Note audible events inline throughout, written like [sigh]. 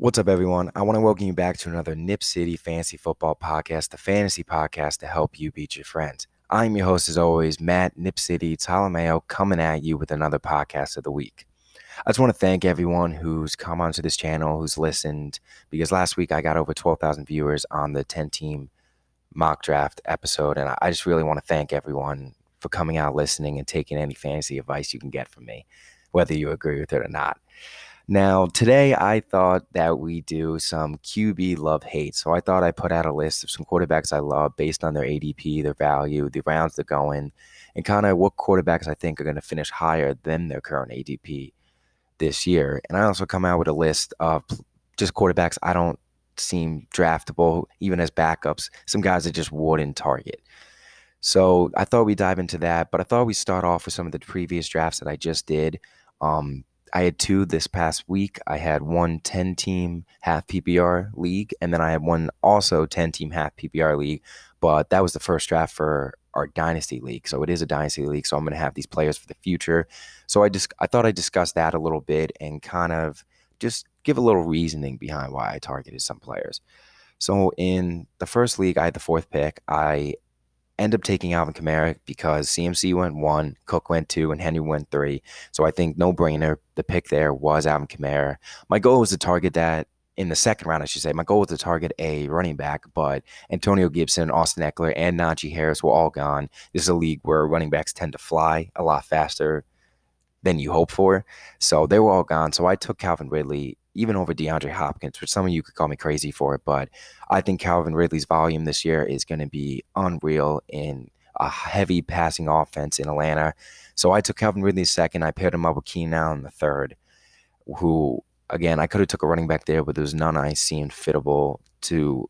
What's up, everyone? I want to welcome you back to another Nip City Fantasy Football Podcast, the fantasy podcast to help you beat your friends. I'm your host, as always, Matt Nip City Talameo, coming at you with another podcast of the week. I just want to thank everyone who's come onto this channel, who's listened, because last week I got over 12,000 viewers on the 10 team mock draft episode. And I just really want to thank everyone for coming out, listening, and taking any fantasy advice you can get from me, whether you agree with it or not. Now, today I thought that we do some QB love hate. So I thought I put out a list of some quarterbacks I love based on their ADP, their value, the rounds they're going, and kind of what quarterbacks I think are going to finish higher than their current ADP this year. And I also come out with a list of just quarterbacks I don't seem draftable, even as backups, some guys that just wouldn't target. So I thought we'd dive into that, but I thought we'd start off with some of the previous drafts that I just did. Um, I had two this past week. I had one 10 team half PPR league, and then I had one also 10 team half PPR league. But that was the first draft for our dynasty league. So it is a dynasty league. So I'm going to have these players for the future. So I just I thought I'd discuss that a little bit and kind of just give a little reasoning behind why I targeted some players. So in the first league, I had the fourth pick. I end up taking Alvin Kamara because CMC went one, Cook went two, and Henry went three. So I think no brainer. The pick there was Alvin Kamara. My goal was to target that in the second round, I should say. My goal was to target a running back, but Antonio Gibson, Austin Ekeler, and Najee Harris were all gone. This is a league where running backs tend to fly a lot faster than you hope for. So they were all gone. So I took Calvin Ridley even over DeAndre Hopkins, which some of you could call me crazy for it, but I think Calvin Ridley's volume this year is going to be unreal in a heavy passing offense in Atlanta. So I took Calvin Ridley second. I paired him up with Keenan Allen the third, who again I could have took a running back there, but there's none I seemed fittable to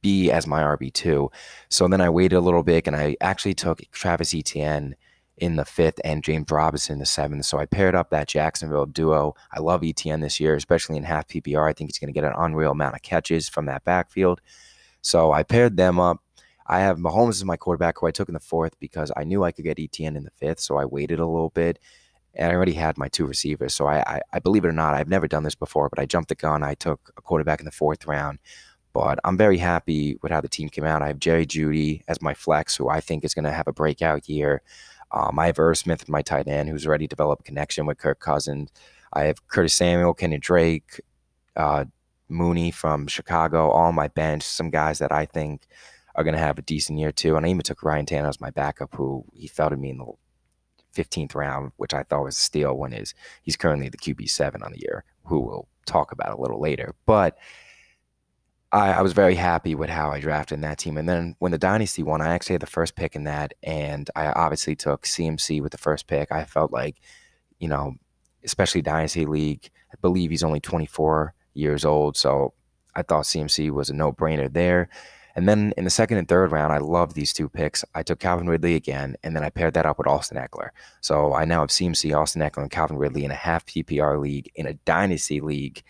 be as my RB two. So then I waited a little bit and I actually took Travis Etienne in the fifth and James Robinson in the seventh. So I paired up that Jacksonville duo. I love ETN this year, especially in half PPR. I think he's going to get an unreal amount of catches from that backfield. So I paired them up. I have Mahomes as my quarterback, who I took in the fourth because I knew I could get ETN in the fifth. So I waited a little bit. And I already had my two receivers. So I, I, I believe it or not, I've never done this before, but I jumped the gun. I took a quarterback in the fourth round. But I'm very happy with how the team came out. I have Jerry Jeudy as my flex, who I think is going to have a breakout year. Um, I have Irv Smith, my tight end, who's already developed connection with Kirk Cousins. I have Curtis Samuel, Kenny Drake, uh, Mooney from Chicago, all on my bench. Some guys that I think are going to have a decent year too. And I even took Ryan Tannehill as my backup, who he fell to me in the 15th round, which I thought was a steal when his, he's currently the QB seven on the year, who we'll talk about a little later. But I, I, was very happy with how I drafted in that team. And then when the Dynasty won, I actually had the first pick in that. And I obviously took CMC with the first pick. I felt like, you know, especially Dynasty League, I believe he's only 24 years old. So I thought CMC was a no brainer there. And then in the second and third round, I love these two picks. I took Calvin Ridley again, and then I paired that up with Austin Ekeler. So I now have CMC, Austin Ekeler, and Calvin Ridley in a half PPR league, in a dynasty league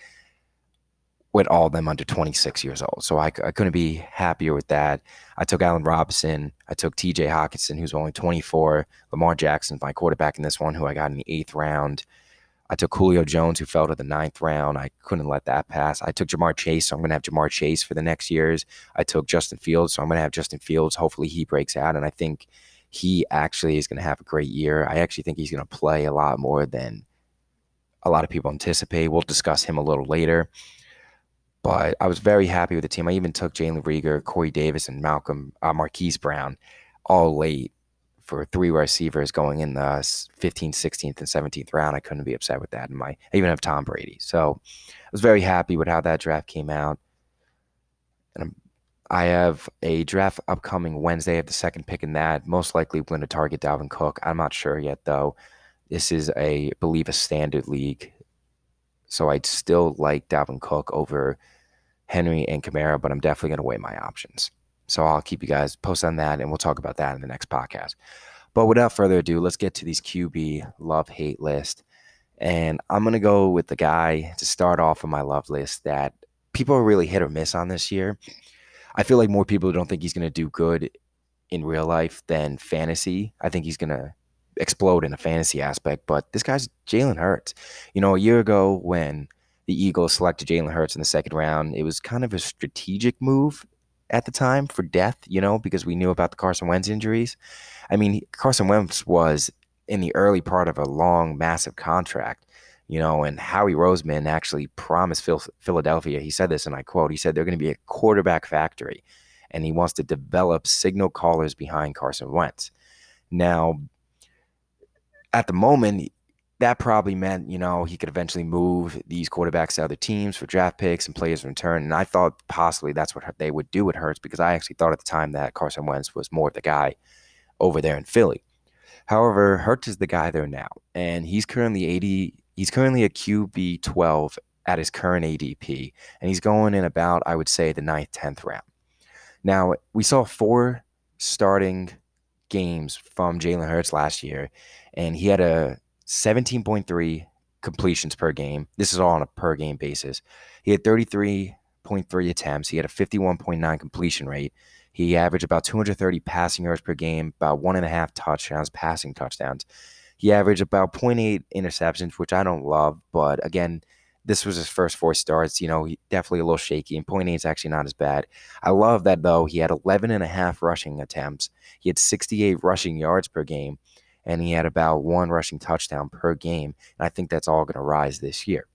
with all of them under 26 years old. So I, I couldn't be happier with that. I took Allen Robinson. I took TJ Hockenson, who's only 24. Lamar Jackson, my quarterback in this one, who I got in the eighth round. I took Julio Jones, who fell to the ninth round. I couldn't let that pass. I took Ja'Marr Chase, so I'm going to have Ja'Marr Chase for the next years. I took Justin Fields, so I'm going to have Justin Fields. Hopefully, he breaks out, and I think he actually is going to have a great year. I actually think he's going to play a lot more than a lot of people anticipate. We'll discuss him a little later. But I was very happy with the team. I even took Jalen Reagor, Corey Davis, and Malcolm uh, Marquise Brown all late for three receivers going in the 15th, 16th, and 17th round. I couldn't be upset with that. And my I even have Tom Brady. So I was very happy with how that draft came out. And I have a draft upcoming Wednesday. I have the second pick in that. Most likely going to target Dalvin Cook. I'm not sure yet though. This is a I believe a standard league so I'd still like Dalvin Cook over Henry and Kamara, but I'm definitely going to weigh my options. So I'll keep you guys posted on that, and we'll talk about that in the next podcast. But without further ado, let's get to these QB love hate list. And I'm going to go with the guy to start off on my love list that people are really hit or miss on this year. I feel like more people don't think he's going to do good in real life than fantasy. I think he's going to explode in a fantasy aspect. But this guy's Jalen Hurts. You know, a year ago when the Eagles selected Jalen Hurts in the second round. It was kind of a strategic move at the time for death, you know, because we knew about the Carson Wentz injuries. I mean, Carson Wentz was in the early part of a long, massive contract, you know, and Howie Roseman actually promised Phil, Philadelphia, he said this, and I quote, he said they're going to be a quarterback factory, and he wants to develop signal callers behind Carson Wentz. Now, at the moment, that probably meant, you know, he could eventually move these quarterbacks to other teams for draft picks and players in return. And I thought possibly that's what they would do with Hurts because I actually thought at the time that Carson Wentz was more of the guy over there in Philly. However, Hurts is the guy there now, and he's currently 80. He's currently a QB 12 at his current ADP, and he's going in about, I would say, the ninth, tenth round. Now we saw four starting games from Jalen Hurts last year, and he had a 17.3 completions per game. This is all on a per game basis. He had 33.3 attempts. He had a 51.9 completion rate. He averaged about 230 passing yards per game, about one and a half touchdowns, passing touchdowns. He averaged about 0.8 interceptions, which I don't love, but again, this was his first four starts. You know, he, definitely a little shaky, and 0.8 is actually not as bad. I love that, though. He had 11 and a half rushing attempts. He had 68 rushing yards per game and he had about one rushing touchdown per game. And I think that's all going to rise this year.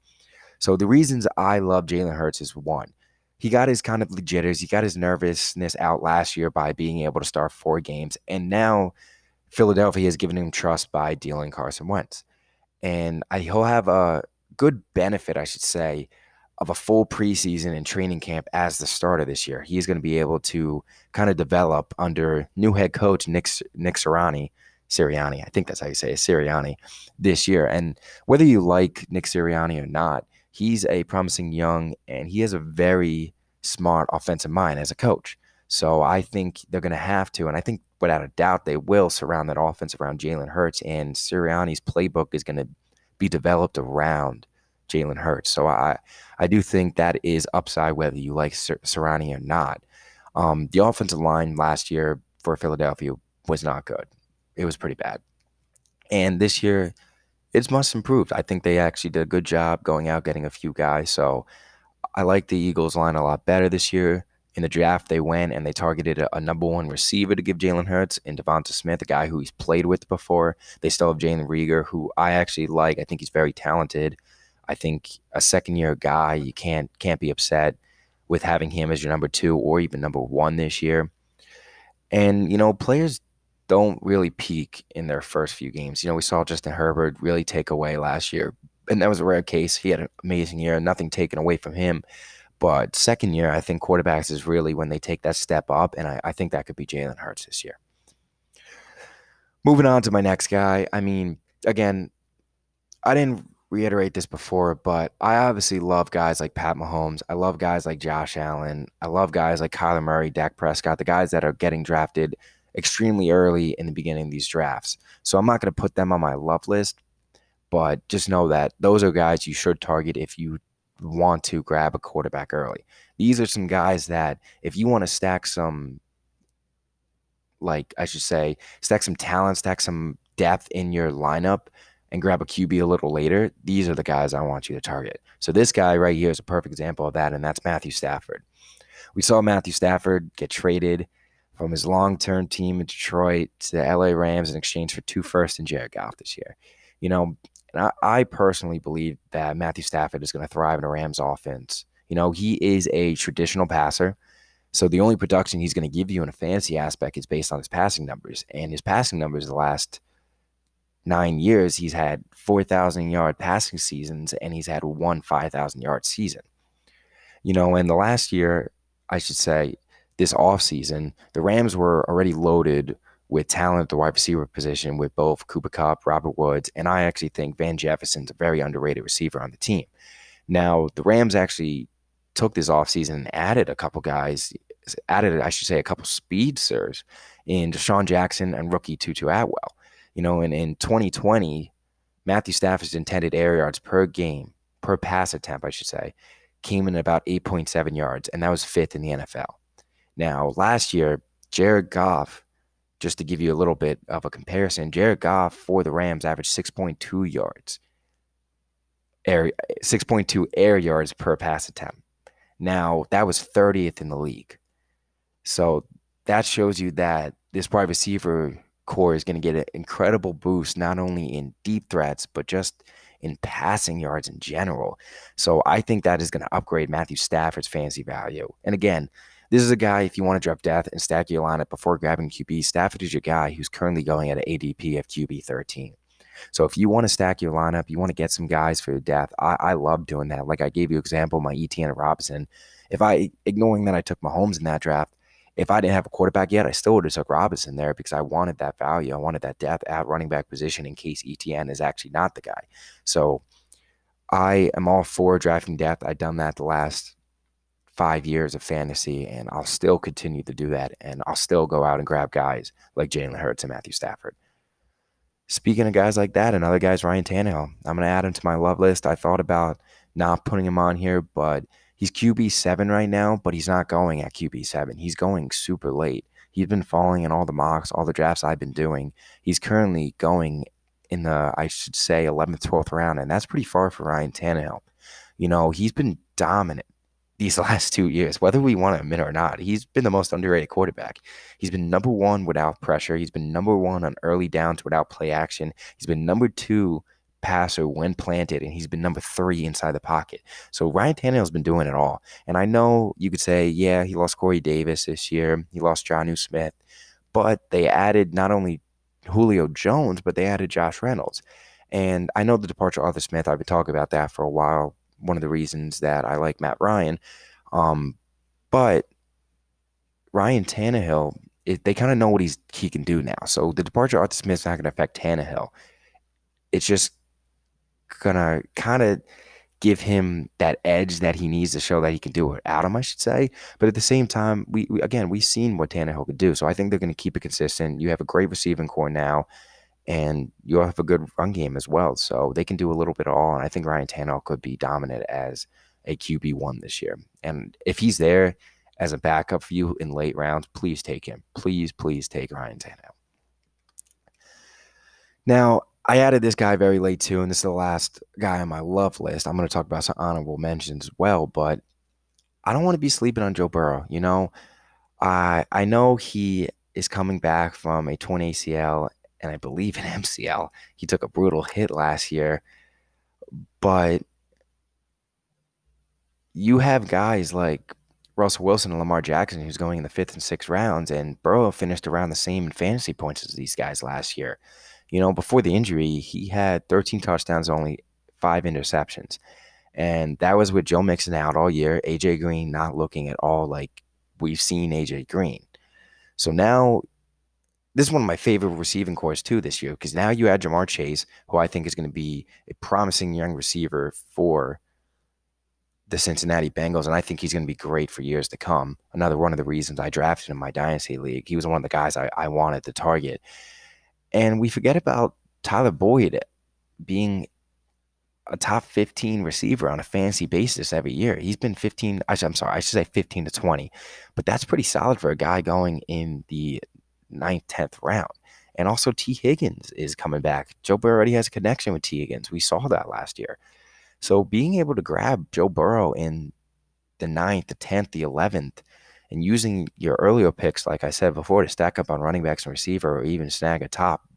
So the reasons I love Jalen Hurts is one, he got his kind of jitters, he got his nervousness out last year by being able to start four games, and now Philadelphia has given him trust by dealing Carson Wentz, and I, he'll have a good benefit, I should say, of a full preseason and training camp as the starter this year. He's going to be able to kind of develop under new head coach Nick Nick Sirianni Sirianni. I think that's how you say it, Sirianni this year. And whether you like Nick Sirianni or not, he's a promising young and he has a very smart offensive mind as a coach. So I think they're going to have to, and I think without a doubt they will surround that offense around Jalen Hurts, and Sirianni's playbook is going to be developed around Jalen Hurts. So I I do think that is upside whether you like Sir- Sirianni or not. Um, the offensive line last year for Philadelphia was not good it was pretty bad. And this year, it's much improved. I think they actually did a good job going out getting a few guys. So I like the Eagles line a lot better this year. In the draft, they went and they targeted a, a number one receiver to give Jalen Hurts and Devonta Smith, a guy who he's played with before. They still have Jalen Reagor, who I actually like. I think he's very talented. I think a second year guy, you can't can't be upset with having him as your number two or even number one this year. And you know, players don't really peak in their first few games. You know, we saw Justin Herbert really take away last year, and that was a rare case. He had an amazing year, nothing taken away from him. But second year, I think quarterbacks is really when they take that step up, and I, I think that could be Jalen Hurts this year. Moving on to my next guy. I mean, again, I didn't reiterate this before, but I obviously love guys like Pat Mahomes. I love guys like Josh Allen. I love guys like Kyler Murray, Dak Prescott, the guys that are getting drafted extremely early in the beginning of these drafts. So I'm not going to put them on my love list, but just know that those are guys you should target if you want to grab a quarterback early. These are some guys that if you want to stack some like I should say, stack some talent, stack some depth in your lineup and grab a QB a little later, these are the guys I want you to target. So this guy right here is a perfect example of that, and that's Matthew Stafford. We saw Matthew Stafford get traded from his long term team in Detroit to the LA Rams in exchange for two firsts and Jared Goff this year. You know, and I, I personally believe that Matthew Stafford is going to thrive in a Rams offense. You know, he is a traditional passer. So the only production he's going to give you in a fantasy aspect is based on his passing numbers. And his passing numbers the last nine years, he's had 4,000 yard passing seasons and he's had one 5,000 yard season. You know, and the last year, I should say, this offseason, the Rams were already loaded with talent at the wide receiver position with both Cooper Kupp, Robert Woods, and I actually think Van Jefferson's a very underrated receiver on the team. Now, the Rams actually took this offseason and added a couple guys, added, I should say, a couple speedsters in DeSean Jackson and rookie Tutu Atwell. You know, and in 2020, Matthew Stafford's intended air yards per game, per pass attempt, I should say, came in about 8.7 yards, and that was fifth in the NFL. Now, last year, Jared Goff, just to give you a little bit of a comparison, Jared Goff for the Rams averaged 6.2 yards air 6.2 air yards per pass attempt. Now, that was 30th in the league. So that shows you that this wide receiver core is going to get an incredible boost, not only in deep threats, but just in passing yards in general. So I think that is going to upgrade Matthew Stafford's fantasy value. And again, this is a guy, if you want to drop death and stack your lineup before grabbing QB, Stafford is your guy who's currently going at an ADP of QB 13. So if you want to stack your lineup, you want to get some guys for your death. I, I love doing that. Like I gave you example, my Etienne Robinson. If I ignoring that I took Mahomes in that draft, if I didn't have a quarterback yet, I still would have took Robinson there because I wanted that value. I wanted that depth at running back position in case Etienne is actually not the guy. So I am all for drafting depth. I've done that the last five years of fantasy, and I'll still continue to do that. And I'll still go out and grab guys like Jalen Hurts and Matthew Stafford. Speaking of guys like that, another guy's Ryan Tannehill. I'm going to add him to my love list. I thought about not putting him on here, but – He's QB seven right now, but he's not going at QB seven. He's going super late. He's been falling in all the mocks, all the drafts I've been doing. He's currently going in the, I should say, 11th, 12th round, and that's pretty far for Ryan Tannehill. You know, he's been dominant these [laughs] last two years, whether we want to admit it or not. He's been the most underrated quarterback. He's been number one without pressure. He's been number one on early downs without play action. He's been number two passer when planted, and he's been number three inside the pocket. So Ryan Tannehill's been doing it all. And I know you could say, yeah, he lost Corey Davis this year, he lost Jonnu Smith, but they added not only Julio Jones, but they added Josh Reynolds. And I know the departure of Arthur Smith, I've been talking about that for a while. One of the reasons that I like Matt Ryan. Um, but Ryan Tannehill, it, they kind of know what he's he can do now. So the departure of Arthur Smith's not going to affect Tannehill. It's just gonna kind of give him that edge that he needs to show that he can do it. Adam, I should say. But at the same time, we, we again we've seen what Tannehill could do, so I think they're going to keep it consistent. You have a great receiving core now, and you'll have a good run game as well, so they can do a little bit of all. And I think Ryan Tannehill could be dominant as a QB one this year. And if he's there as a backup for you in late rounds, please take him. Please, please take Ryan Tannehill. Now, I added this guy very late too, and this is the last guy on my love list. I'm going to talk about some honorable mentions as well, but I don't want to be sleeping on Joe Burrow. You know, I I know he is coming back from a torn ACL and I believe an [laughs] MCL. He took a brutal hit last year, but you have guys like Russell Wilson and Lamar Jackson who's going in the fifth and sixth rounds, and Burrow finished around the same in fantasy points as these guys last year. You know, before the injury, he had 13 touchdowns, only five interceptions. And that was with Joe Mixon out all year, AJ Green not looking at all like we've seen AJ Green. So now this is one of my favorite receiving cores too this year because now you add Ja'Marr Chase, who I think is going to be a promising young receiver for the Cincinnati Bengals, and I think he's going to be great for years to come. Another one of the reasons I drafted him in my dynasty league. He was one of the guys I, I wanted to target. And we forget about Tyler Boyd being a top 15 receiver on a fantasy basis every year. He's been 15, I'm sorry, I should say 15 to 20, but that's pretty solid for a guy going in the ninth, 10th round. And also, Tee Higgins is coming back. Joe Burrow already has a connection with Tee Higgins. We saw that last year. So, being able to grab Joe Burrow in the ninth, the 10th, the 11th, and using your earlier picks, like I said before, to stack up on running backs and receiver or even snag a top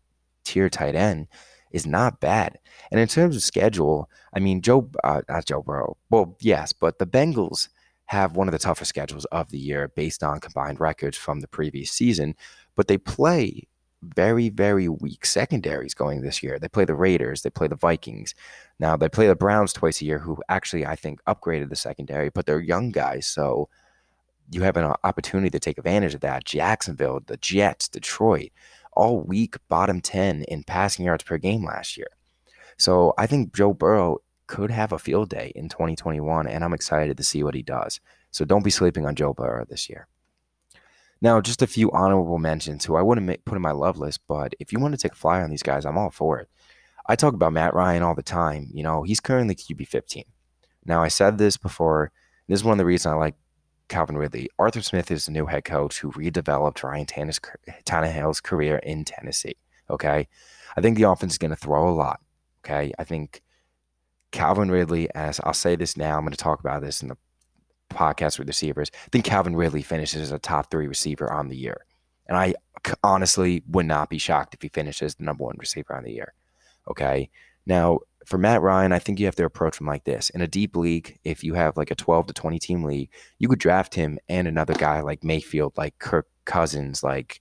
tier tight end is not bad. And in terms of schedule, I mean, Joe, uh, not Joe Burrow, well, yes, but the Bengals have one of the toughest schedules of the year based on combined records from the previous season, but they play very, very weak secondaries going this year. They play the Raiders, they play the Vikings. Now, they play the Browns twice a year, who actually, I think, upgraded the secondary, but they're young guys. So you have an opportunity to take advantage of that. Jacksonville, the Jets, Detroit, all weak bottom 10 in passing yards per game last year. So I think Joe Burrow could have a field day in 2021, and I'm excited to see what he does. So don't be sleeping on Joe Burrow this year. Now, just a few honorable mentions who I wouldn't put in my love list, but if you want to take a flyer on these guys, I'm all for it. I talk about Matt Ryan all the time. You know, he's currently QB 15. Now, I said this before. This is one of the reasons I like Calvin Ridley. Arthur Smith is the new head coach who redeveloped Ryan Tannehill's career in Tennessee. Okay. I think the offense is going to throw a lot. Okay. I think Calvin Ridley, as I'll say this now, I'm going to talk about this in the podcast with receivers. I think Calvin Ridley finishes as a top three receiver on the year. And I honestly would not be shocked if he finishes the number one receiver on the year. Okay. Now, for Matt Ryan, I think you have to approach him like this. In a deep league, if you have like a 12 to 20 team league, you could draft him and another guy like Mayfield, like Kirk Cousins, like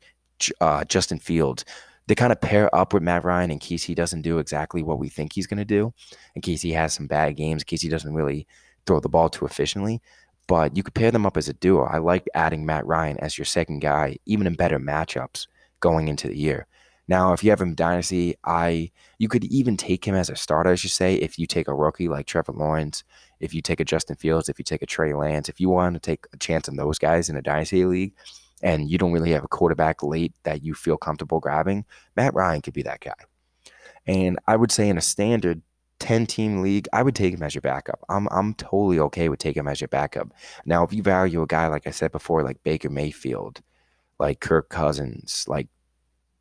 uh, Justin Fields. They kind of pair up with Matt Ryan in case he doesn't do exactly what we think he's going to do, in case he has some bad games, in case he doesn't really throw the ball too efficiently. But you could pair them up as a duo. I like adding Matt Ryan as your second guy, even in better matchups going into the year. Now, if you have him dynasty, I you could even take him as a starter, I should say, if you take a rookie like Trevor Lawrence, if you take a Justin Fields, if you take a Trey Lance, if you want to take a chance on those guys in a dynasty league, and you don't really have a quarterback late that you feel comfortable grabbing, Matt Ryan could be that guy. And I would say in a standard 10 team league, I would take him as your backup. I'm I'm totally okay with taking him as your backup. Now, if you value a guy like I said before, like Baker Mayfield, like Kirk Cousins, like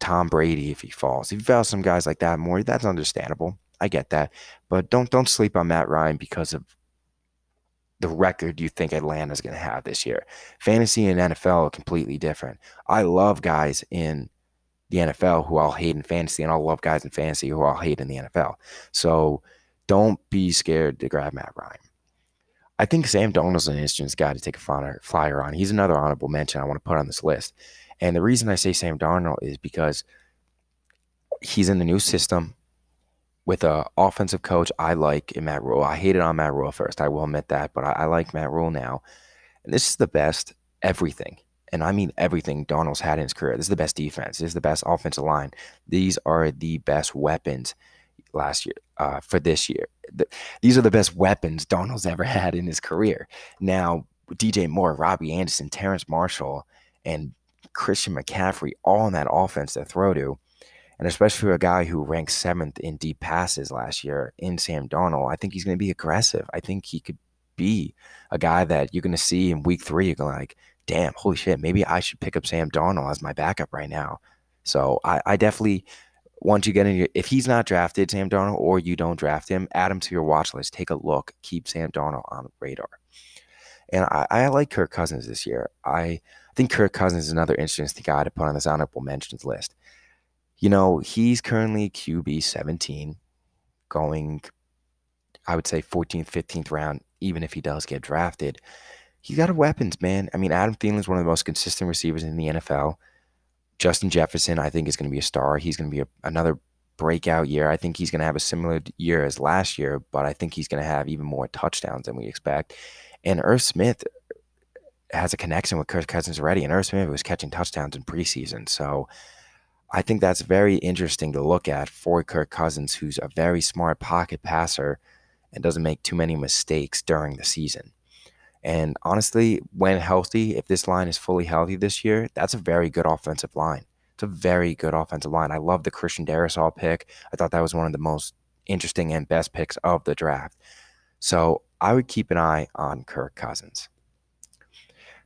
Tom Brady if he falls. If you value some guys like that more, that's understandable. I get that. But don't don't sleep on Matt Ryan because of the record you think Atlanta's going to have this year. Fantasy and NFL are completely different. I love guys in the NFL who I'll hate in fantasy, and I'll love guys in fantasy who I'll hate in the NFL. So don't be scared to grab Matt Ryan. I think Sam Darnold's an interesting guy to take a flyer on. He's another honorable mention I want to put on this list. And the reason I say Sam Darnold is because he's in the new system with a offensive coach I like in Matt Rhule. I hated on Matt Rhule first. I will admit that, but I, I like Matt Rhule now. And this is the best everything. And I mean everything Darnold's had in his career. This is the best defense. This is the best offensive line. These are the best weapons last year uh, for this year. The, these are the best weapons Darnold's ever had in his career. Now, DJ Moore, Robbie Anderson, Terrace Marshall, and Christian McCaffrey all in that offense to throw to. And especially for a guy who ranked seventh in deep passes last year in Sam Darnold, I think he's going to be aggressive. I think he could be a guy that you're going to see in week three. You're going to like, damn, holy shit, maybe I should pick up Sam Darnold as my backup right now. So I, I definitely once you get in your, if he's not drafted, Sam Darnold, or you don't draft him, add him to your watch list. Take a look. Keep Sam Darnold on radar. And I, I like Kirk Cousins this year. I I think Kirk Cousins is another interesting guy to put on this honorable mentions list. You know, he's currently QB 17, going, I would say, 14th, 15th round, even if he does get drafted. He's got weapons, man. I mean, Adam Thielen is one of the most consistent receivers in the NFL. Justin Jefferson, I think, is going to be a star. He's going to be a, another breakout year. I think he's going to have a similar year as last year, but I think he's going to have even more touchdowns than we expect. And Irv Smith, has a connection with Kirk Cousins already, and Irv Smith was catching touchdowns in preseason. So I think that's very interesting to look at for Kirk Cousins, who's a very smart pocket passer and doesn't make too many mistakes during the season. And honestly, when healthy, if this line is fully healthy this year, that's a very good offensive line. It's a very good offensive line. I love the Christian Darrisaw pick. I thought that was one of the most interesting and best picks of the draft. So I would keep an eye on Kirk Cousins.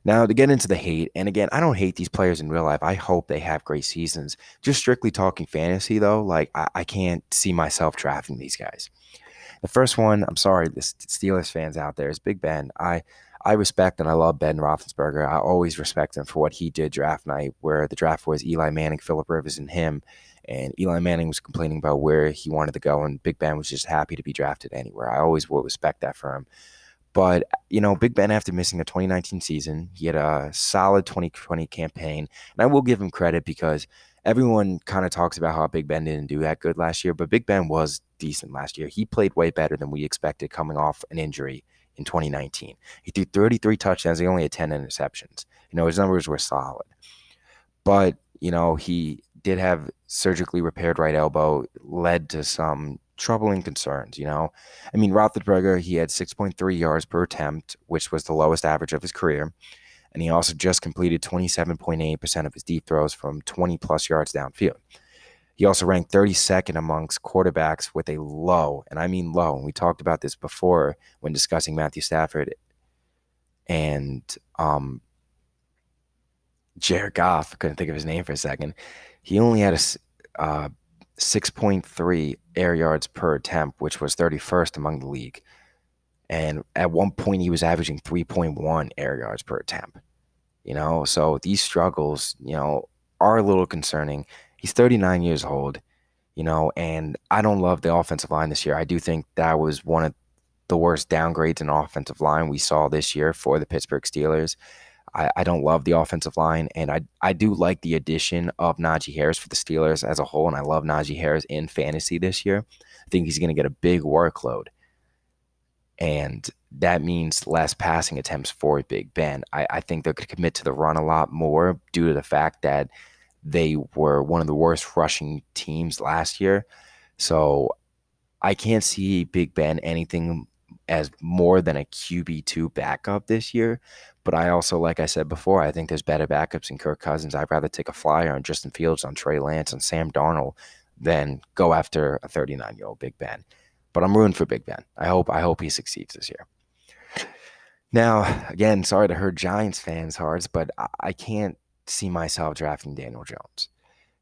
Now, to get into the hate, and again, I don't hate these players in real life. I hope they have great seasons. Just strictly talking fantasy, though, like I, I can't see myself drafting these guys. The first one, I'm sorry, the Steelers fans out there, is Big Ben. I I respect and I love Ben Roethlisberger. I always respect him for what he did draft night, where the draft was Eli Manning, Philip Rivers, and him. And Eli Manning was complaining about where he wanted to go, and Big Ben was just happy to be drafted anywhere. I always will respect that for him. But, you know, Big Ben, after missing the 2019 season, he had a solid 2020 campaign. And I will give him credit because everyone kind of talks about how Big Ben didn't do that good last year, but Big Ben was decent last year. He played way better than we expected coming off an injury in 2019. He threw 33 touchdowns. He only had 10 interceptions. You know, his numbers were solid. But, you know, he did have surgically repaired right elbow, led to some troubling concerns, you know? I mean, Roethlisberger, he had 6.3 yards per attempt, which was the lowest average of his career. And he also just completed 27.8% of his deep throws from 20 plus yards downfield. He also ranked 32nd amongst quarterbacks with a low, and I mean low. And we talked about this before when discussing Matthew Stafford and um, Jared Goff. Couldn't think of his name for a second. He only had a uh, 6.3 air yards per attempt, which was 31st among the league. And at one point, he was averaging 3.1 air yards per attempt. You know, so these struggles, you know, are a little concerning. He's 39 years old, you know, and I don't love the offensive line this year. I do think that was one of the worst downgrades in offensive line we saw this year for the Pittsburgh Steelers. I, I, don't love the offensive line, and I I do like the addition of Najee Harris for the Steelers as a whole, and I love Najee Harris in fantasy this year. I think he's going to get a big workload and that means less passing attempts for Big Ben. I, I think they could commit to the run a lot more due to the fact that they were one of the worst rushing teams last year. So I can't see Big Ben anything as more than a QB2 backup this year. But I also, like I said before, I think there's better backups in Kirk Cousins. I'd rather take a flyer on Justin Fields, on Trey Lance, on Sam Darnold than go after a 39 year old Big Ben. But I'm rooting for Big Ben. I hope I hope he succeeds this year. Now, again, sorry to hurt Giants fans' hearts, but I, I can't see myself drafting Daniel Jones.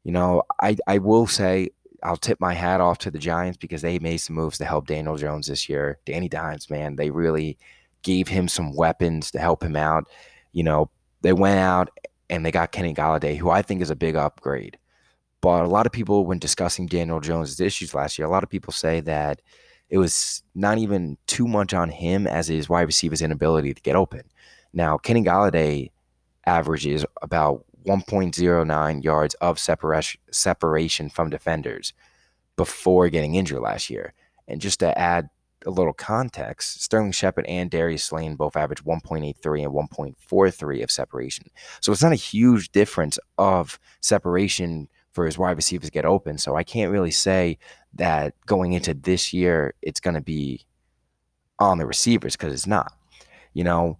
You know, I, I will say I'll tip my hat off to the Giants because they made some moves to help Daniel Jones this year. Danny Dimes, man, they really gave him some weapons to help him out. You know, they went out and they got Kenny Golladay, who I think is a big upgrade. But a lot of people, when discussing Daniel Jones' issues last year, a lot of people say that it was not even too much on him as his wide receiver's inability to get open. Now, Kenny Galladay averages about 1.09 yards of separation separation from defenders before getting injured last year. And just to add a little context, Sterling Shepard and Darius Slayton both average 1.83 and 1.43 of separation. So it's not a huge difference of separation for his wide receivers get open. So I can't really say that going into this year it's going to be on the receivers because it's not, you know.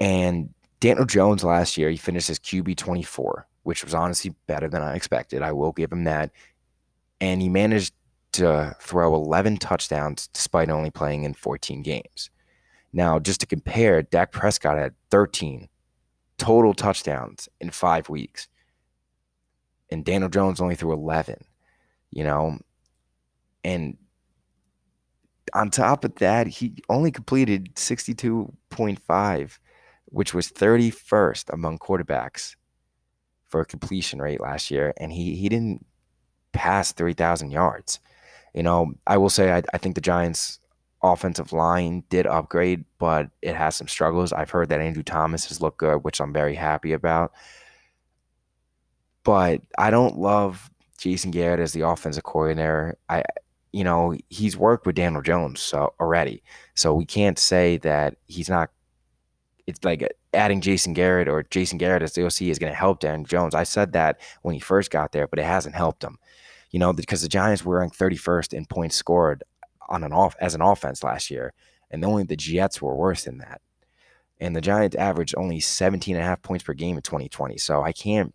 And Daniel Jones last year, he finished as QB 24, which was honestly better than I expected. I will give him that. And he managed to throw 11 touchdowns despite only playing in 14 games. Now, just to compare, Dak Prescott had 13 total touchdowns in five weeks and Daniel Jones only threw 11, you know, and on top of that, he only completed 62.5, which was 31st among quarterbacks for a completion rate last year, and he he didn't pass 3,000 yards. You know, I will say I, I think the Giants' offensive line did upgrade, but it has some struggles. I've heard that Andrew Thomas has looked good, which I'm very happy about. But I don't love Jason Garrett as the offensive coordinator. I, you know, he's worked with Daniel Jones so already, so we can't say that he's not. It's like adding Jason Garrett or Jason Garrett as the OC is going to help Daniel Jones. I said that when he first got there, but it hasn't helped him. You know, because the Giants were ranked 31st in points scored on an off as an offense last year, and only the Jets were worse than that. And the Giants averaged only 17 and a half points per game in 2020. So I can't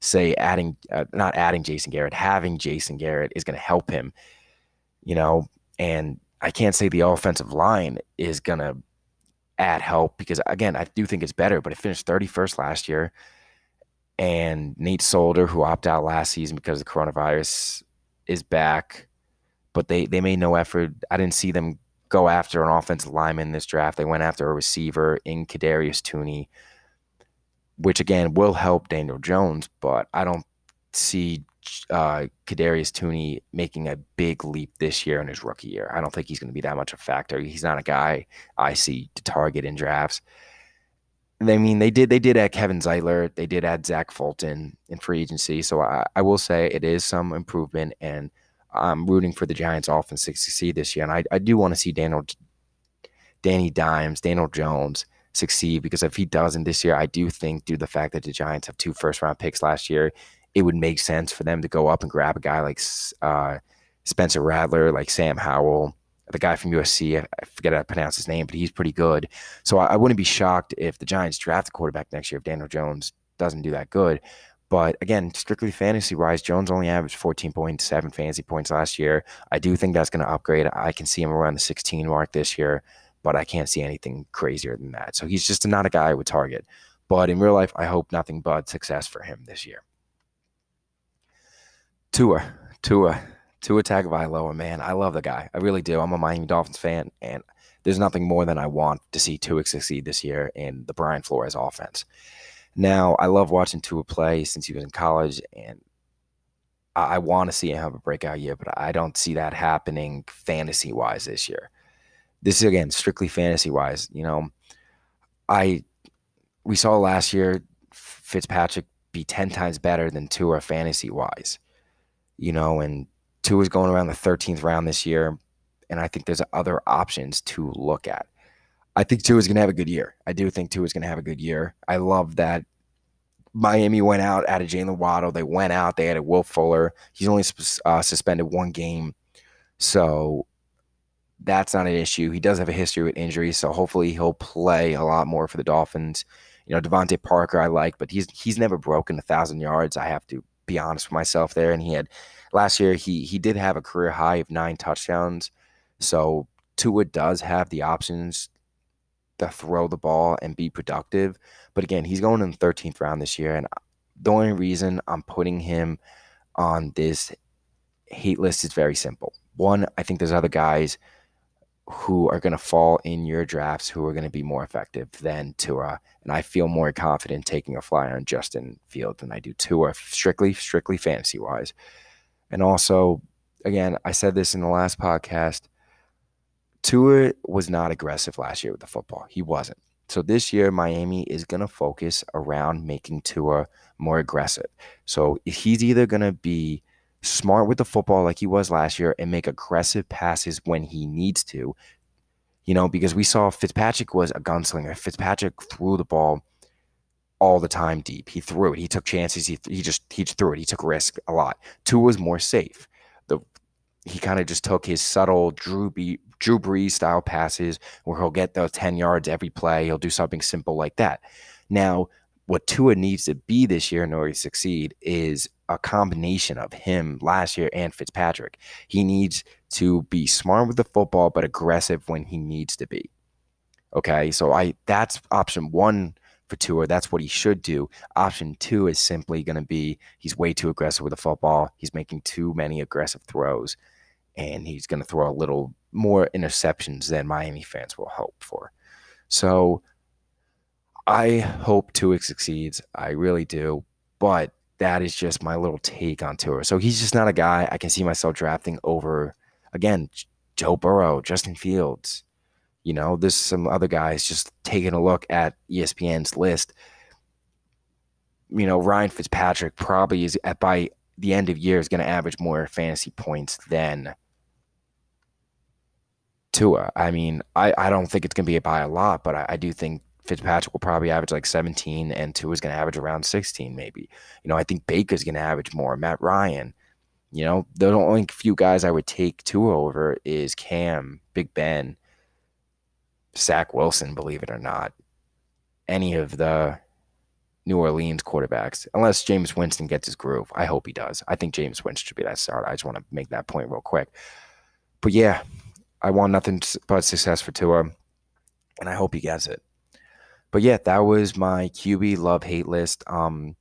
say adding, uh, not adding Jason Garrett, having Jason Garrett is going to help him, you know, and I can't say the offensive line is going to add help because, again, I do think it's better, but it finished 31st last year. And Nate Solder, who opted out last season because of the coronavirus, is back, but they, they made no effort. I didn't see them go after an offensive lineman in this draft. They went after a receiver in Kadarius Toney which again will help Daniel Jones, but I don't see uh, Kadarius Toney making a big leap this year in his rookie year. I don't think he's going to be that much of a factor. He's not a guy I see to target in drafts. I mean, they did they did add Kevin Zeitler, they did add Zach Fulton in free agency, so I, I will say it is some improvement, and I'm rooting for the Giants' offense to succeed this year, and I, I do want to see Daniel, Danny Dimes, Daniel Jones succeed because if he doesn't this year, I do think due to the fact that the Giants have two first round picks last year, it would make sense for them to go up and grab a guy like uh, Spencer Rattler, like Sam Howell, the guy from USC. I forget how to pronounce his name, but he's pretty good. So I, I wouldn't be shocked if the Giants draft a quarterback next year if Daniel Jones doesn't do that good. But again, strictly fantasy wise, Jones only averaged 14.7 fantasy points last year. I do think that's going to upgrade. I can see him around the 16 mark this year but I can't see anything crazier than that. So he's just not a guy I would target. But in real life, I hope nothing but success for him this year. Tua. Tua, Tua Tagovailoa, man, I love the guy. I really do. I'm a Miami Dolphins fan, and there's nothing more than I want to see Tua succeed this year in the Brian Flores offense. Now, I love watching Tua play since he was in college, and I, I want to see him have a breakout year, but I don't see that happening fantasy wise this year. This is again strictly fantasy wise. You know, I we saw last year Fitzpatrick be ten times better than Tua fantasy wise. You know, and Tua is going around the 13th round this year, and I think there's other options to look at. I think Tua is going to have a good year. I do think Tua is going to have a good year. I love that Miami went out, added Jaylen Waddle. They went out, they added Will Fuller. He's only uh, suspended one game. So that's not an issue. He does have a history with injuries, so hopefully he'll play a lot more for the Dolphins. You know, DeVante Parker I like, but he's he's never broken a thousand yards. I have to be honest with myself there. And he had last year he he did have a career high of nine touchdowns. So Tua does have the options to throw the ball and be productive. But again, he's going in the 13th round this year. And the only reason I'm putting him on this hate list is very simple. One, I think there's other guys who are going to fall in your drafts who are going to be more effective than Tua. And I feel more confident taking a flyer on Justin Field than I do Tua, strictly, strictly fantasy wise. And also, again, I said this in the last podcast. Tua was not aggressive last year with the football. He wasn't. So this year, Miami is going to focus around making Tua more aggressive. So he's either going to be smart with the football like he was last year and make aggressive passes when he needs to. You know, because we saw Fitzpatrick was a gunslinger. Fitzpatrick threw the ball all the time deep. He threw it. He took chances. He, he just he threw it. He took risk a lot. Tua was more safe. The he kind of just took his subtle B, Drew Brees style passes where he'll get those 10 yards every play. He'll do something simple like that. Now, what Tua needs to be this year in order to succeed is a combination of him last year and Fitzpatrick. He needs to be smart with the football, but aggressive when he needs to be. Okay, so I that's option one for Tua. That's what he should do. Option two is simply going to be he's way too aggressive with the football. He's making too many aggressive throws, and he's going to throw a little more interceptions than Miami fans will hope for. So I hope Tua succeeds. I really do. But that is just my little take on Tua. So he's just not a guy I can see myself drafting over, again, Joe Burrow, Justin Fields, you know, there's some other guys just taking a look at ESPN's list. You know, Ryan Fitzpatrick probably is at by the end of year is going to average more fantasy points than Tua. I mean, I, I don't think it's going to be by a lot, but I, I do think Fitzpatrick will probably average like 17 and Tua is going to average around 16 maybe. You know, I think Baker's going to average more. Matt Ryan. You know, the only few guys I would take Tua over is Cam, Big Ben, Zach Wilson, believe it or not, any of the New Orleans quarterbacks, unless James Winston gets his groove. I hope he does. I think James Winston should be that start. I just want to make that point real quick. But yeah, I want nothing but success for Tua, and I hope he gets it. But yeah, that was my QB love hate list. Um,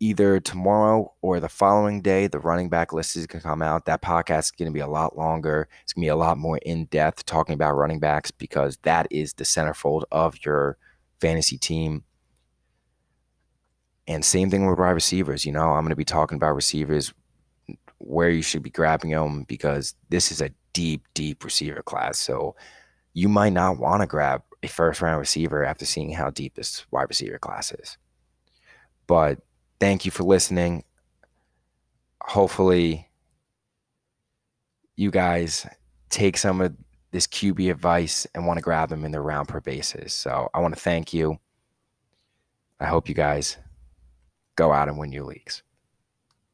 either tomorrow or the following day, the running back list is going to come out. That podcast is going to be a lot longer. It's going to be a lot more in depth talking about running backs because that is the centerfold of your fantasy team. And same thing with wide receivers. You know, I'm going to be talking about receivers, where you should be grabbing them because this is a deep, deep receiver class. So you might not want to grab a first round receiver after seeing how deep this wide receiver class is. But thank you for listening. Hopefully, you guys take some of this QB advice and want to grab them in the round per basis. So I want to thank you. I hope you guys go out and win your leagues.